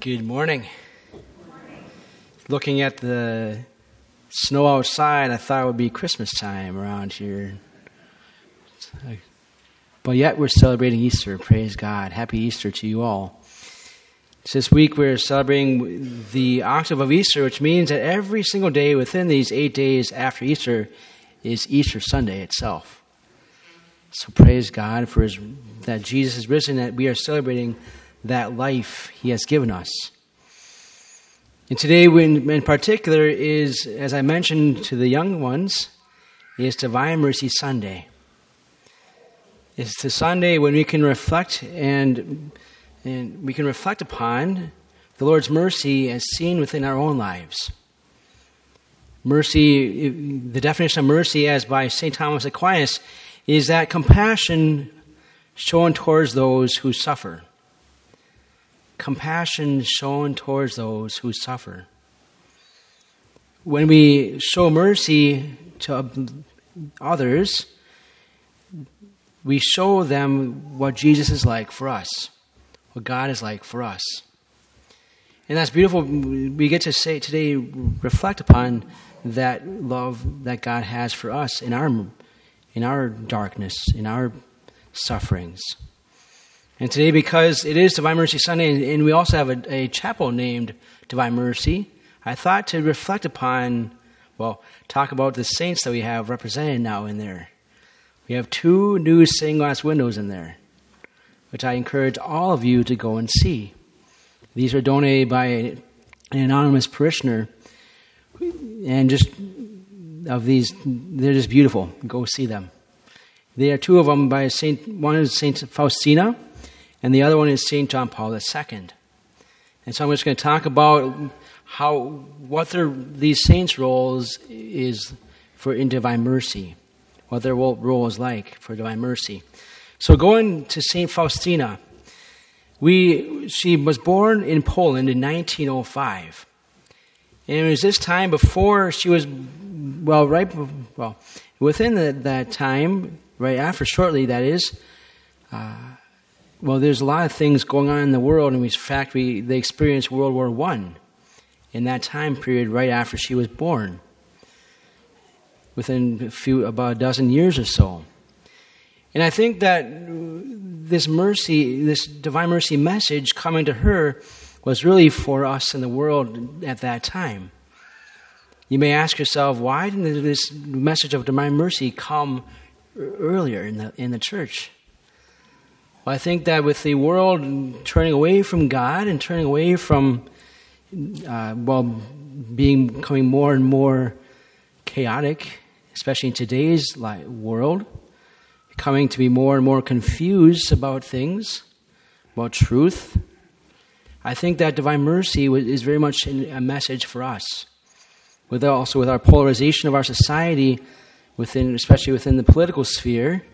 Good morning. Looking at the snow outside, I thought it would be Christmas time around here. But yet we're celebrating Easter. Praise God. Happy Easter to you all. This week we're celebrating the octave of Easter, which means that every single day within these eight days after Easter is Easter Sunday itself. So praise God for his, that Jesus is risen, that we are celebrating that life he has given us. And today, in particular, is, as I mentioned to the young ones, is Divine Mercy Sunday. It's the Sunday when we can reflect and, and we can reflect upon the Lord's mercy as seen within our own lives. Mercy, the definition of mercy, as by St. Thomas Aquinas, is that compassion shown towards those who suffer compassion shown towards those who suffer. When we show mercy to others, we show them what Jesus is like for us, what God is like for us. And that's beautiful. We get to say today, reflect upon that love that God has for us in our, in our darkness, in our sufferings. And today, because it is Divine Mercy Sunday, and we also have a, a chapel named Divine Mercy, I thought to reflect upon, well, talk about the saints that we have represented now in there. We have two new stained glass windows in there, which I encourage all of you to go and see. These are donated by an anonymous parishioner, and just of these, they're just beautiful. Go see them. There are two of them by Saint. One is Saint Faustina, and the other one is St. John Paul II. And so I'm just going to talk about how what their, these saints' roles is for in divine mercy, what their role is like for divine mercy. So going to St. Faustina, we, she was born in Poland in 1905. And it was this time before she was, well, right, well, within the, that time, right after, shortly, that is, uh, well, there's a lot of things going on in the world, and in fact, we, they experienced World War One in that time period right after she was born, within a few, about a dozen years or so. And I think that this mercy, this divine mercy message coming to her was really for us in the world at that time. You may ask yourself, why didn't this message of divine mercy come earlier in the, in the church? Well, I think that with the world turning away from God and turning away from, uh, well, being becoming more and more chaotic, especially in today's world, coming to be more and more confused about things, about truth. I think that divine mercy is very much a message for us. With also with our polarization of our society, within especially within the political sphere,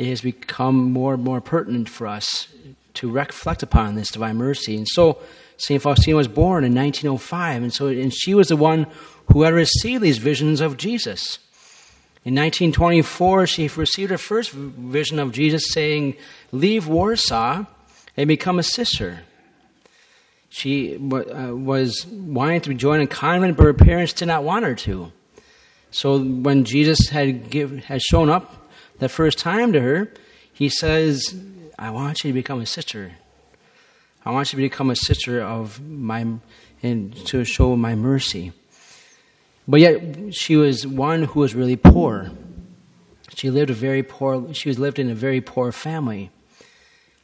it has become more and more pertinent for us to reflect upon this divine mercy. And so St. Faustina was born in 1905, and so and she was the one who had received these visions of Jesus. In 1924, she received her first vision of Jesus saying, Leave Warsaw and become a sister. She uh, was wanting to join a convent, but her parents did not want her to. So when Jesus had, give, had shown up the first time to her, he says, I want you to become a sister. I want you to become a sister of my, and to show my mercy. But yet, she was one who was really poor. She lived a very poor, she was lived in a very poor family,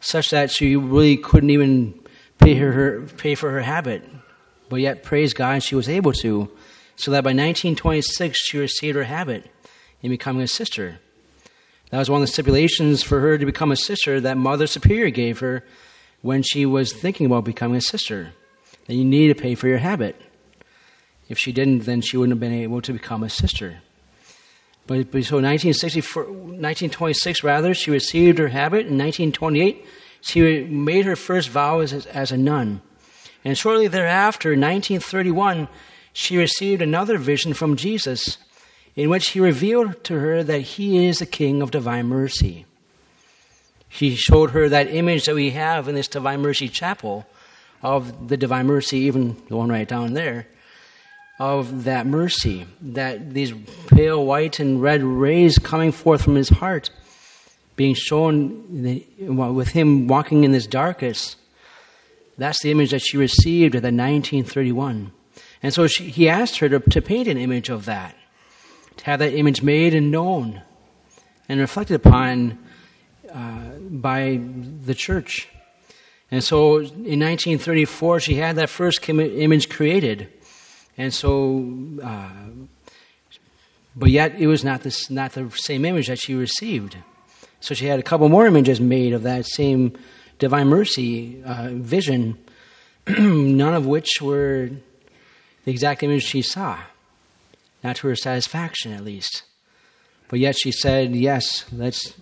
such that she really couldn't even pay, her, her pay for her habit. But yet, praise God, she was able to. So that by 1926, she received her habit in becoming a sister. That was one of the stipulations for her to become a sister that Mother Superior gave her when she was thinking about becoming a sister. That you need to pay for your habit. If she didn't, then she wouldn't have been able to become a sister. But, so 1926, rather, she received her habit. In 1928, she made her first vow as, as a nun. And shortly thereafter, in 1931, she received another vision from Jesus in which he revealed to her that he is the King of divine mercy. He showed her that image that we have in this Divine Mercy Chapel of the divine mercy, even the one right down there, of that mercy, that these pale white and red rays coming forth from his heart, being shown with him walking in this darkness. That's the image that she received at the 1931. And so she, he asked her to, to paint an image of that, to have that image made and known and reflected upon uh, by the church. And so in 1934, she had that first image created. And so, uh, but yet it was not, this, not the same image that she received. So she had a couple more images made of that same divine mercy uh, vision, none of which were the exact image she saw, not to her satisfaction at least. But yet she said, Yes, let's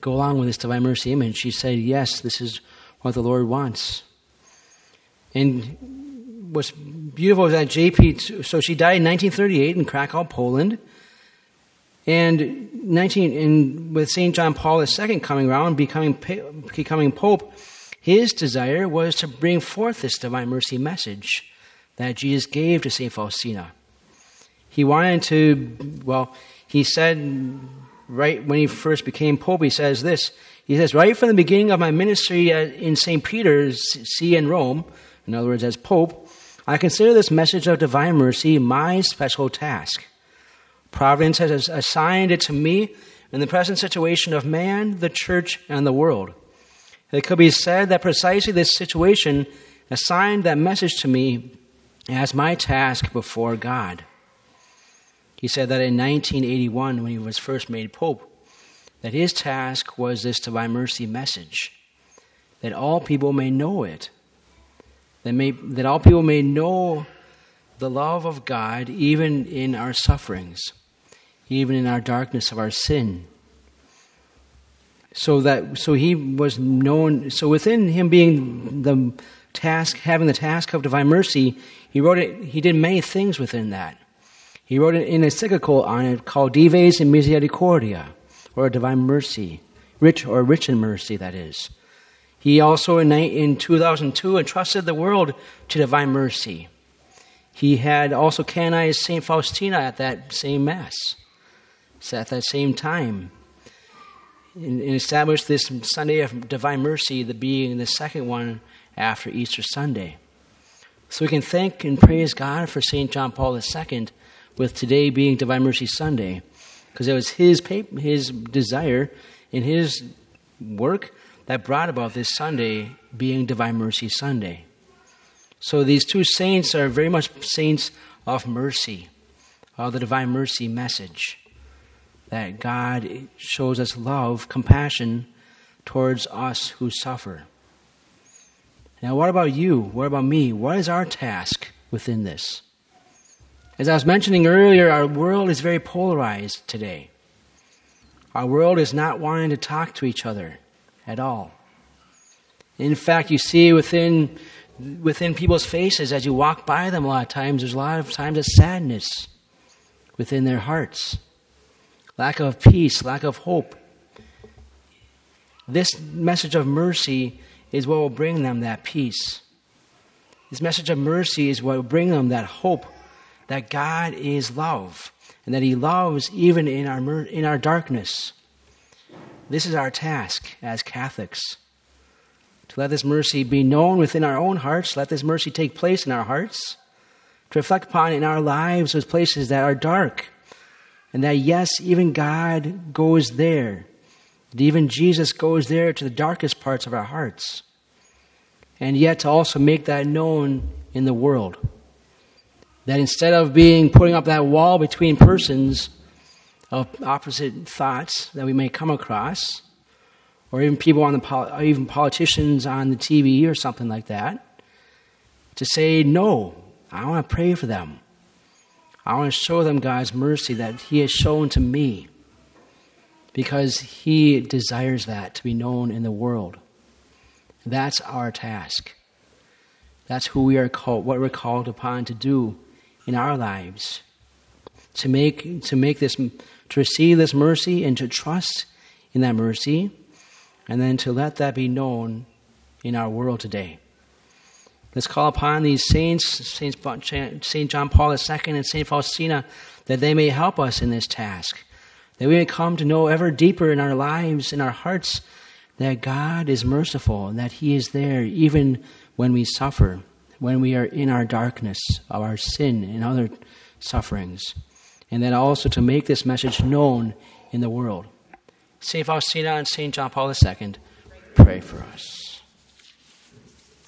go along with this divine mercy image. She said, Yes, this is what the Lord wants. And what's beautiful is that JP, so she died in 1938 in Krakow, Poland. And 19, and with St. John Paul II coming around, becoming, becoming Pope, his desire was to bring forth this divine mercy message that Jesus gave to St. Faustina. He wanted to, well, he said right when he first became Pope, he says this. He says, right from the beginning of my ministry in St. Peter's See in Rome, in other words, as Pope, I consider this message of divine mercy my special task. Providence has assigned it to me in the present situation of man, the church, and the world. It could be said that precisely this situation assigned that message to me as my task before God. He said that in 1981, when he was first made Pope, that his task was this divine mercy message, that all people may know it, that, may, that all people may know the love of God even in our sufferings, even in our darkness of our sin. So that so he was known. So within him being the task, having the task of divine mercy, he wrote it. He did many things within that. He wrote an encyclical on it called Dives in Misericordia, or Divine Mercy, rich or rich in mercy, that is. He also, in, in 2002, entrusted the world to divine mercy. He had also canonized St. Faustina at that same Mass, so at that same time, and established this Sunday of divine mercy, the being the second one after Easter Sunday. So we can thank and praise God for St. John Paul II with today being Divine Mercy Sunday, because it was his, his desire in his work that brought about this Sunday being Divine Mercy Sunday. So these two saints are very much saints of mercy, of the Divine Mercy message that God shows us love, compassion towards us who suffer. Now, what about you? What about me? What is our task within this? As I was mentioning earlier, our world is very polarized today. Our world is not wanting to talk to each other at all. In fact, you see within, within people's faces as you walk by them a lot of times, there's a lot of times of sadness within their hearts, lack of peace, lack of hope. This message of mercy is what will bring them that peace. This message of mercy is what will bring them that hope that God is love and that He loves even in our, in our darkness. This is our task as Catholics to let this mercy be known within our own hearts, let this mercy take place in our hearts, to reflect upon in our lives those places that are dark, and that yes, even God goes there, that even Jesus goes there to the darkest parts of our hearts, and yet to also make that known in the world. That instead of being putting up that wall between persons of opposite thoughts that we may come across, or even people on the even politicians on the TV or something like that, to say no. I want to pray for them. I want to show them God's mercy that He has shown to me, because He desires that to be known in the world. That's our task. That's who we are called, what we're called upon to do in our lives to make to make this to receive this mercy and to trust in that mercy and then to let that be known in our world today Let's call upon these saints, St. John Paul II and St. Faustina, that they may help us in this task, that we may come to know ever deeper in our lives, in our hearts, that God is merciful and that He is there even when we suffer, when we are in our darkness of our sin and other sufferings, and then also to make this message known in the world. St. Faustina and St. John Paul II, pray for us.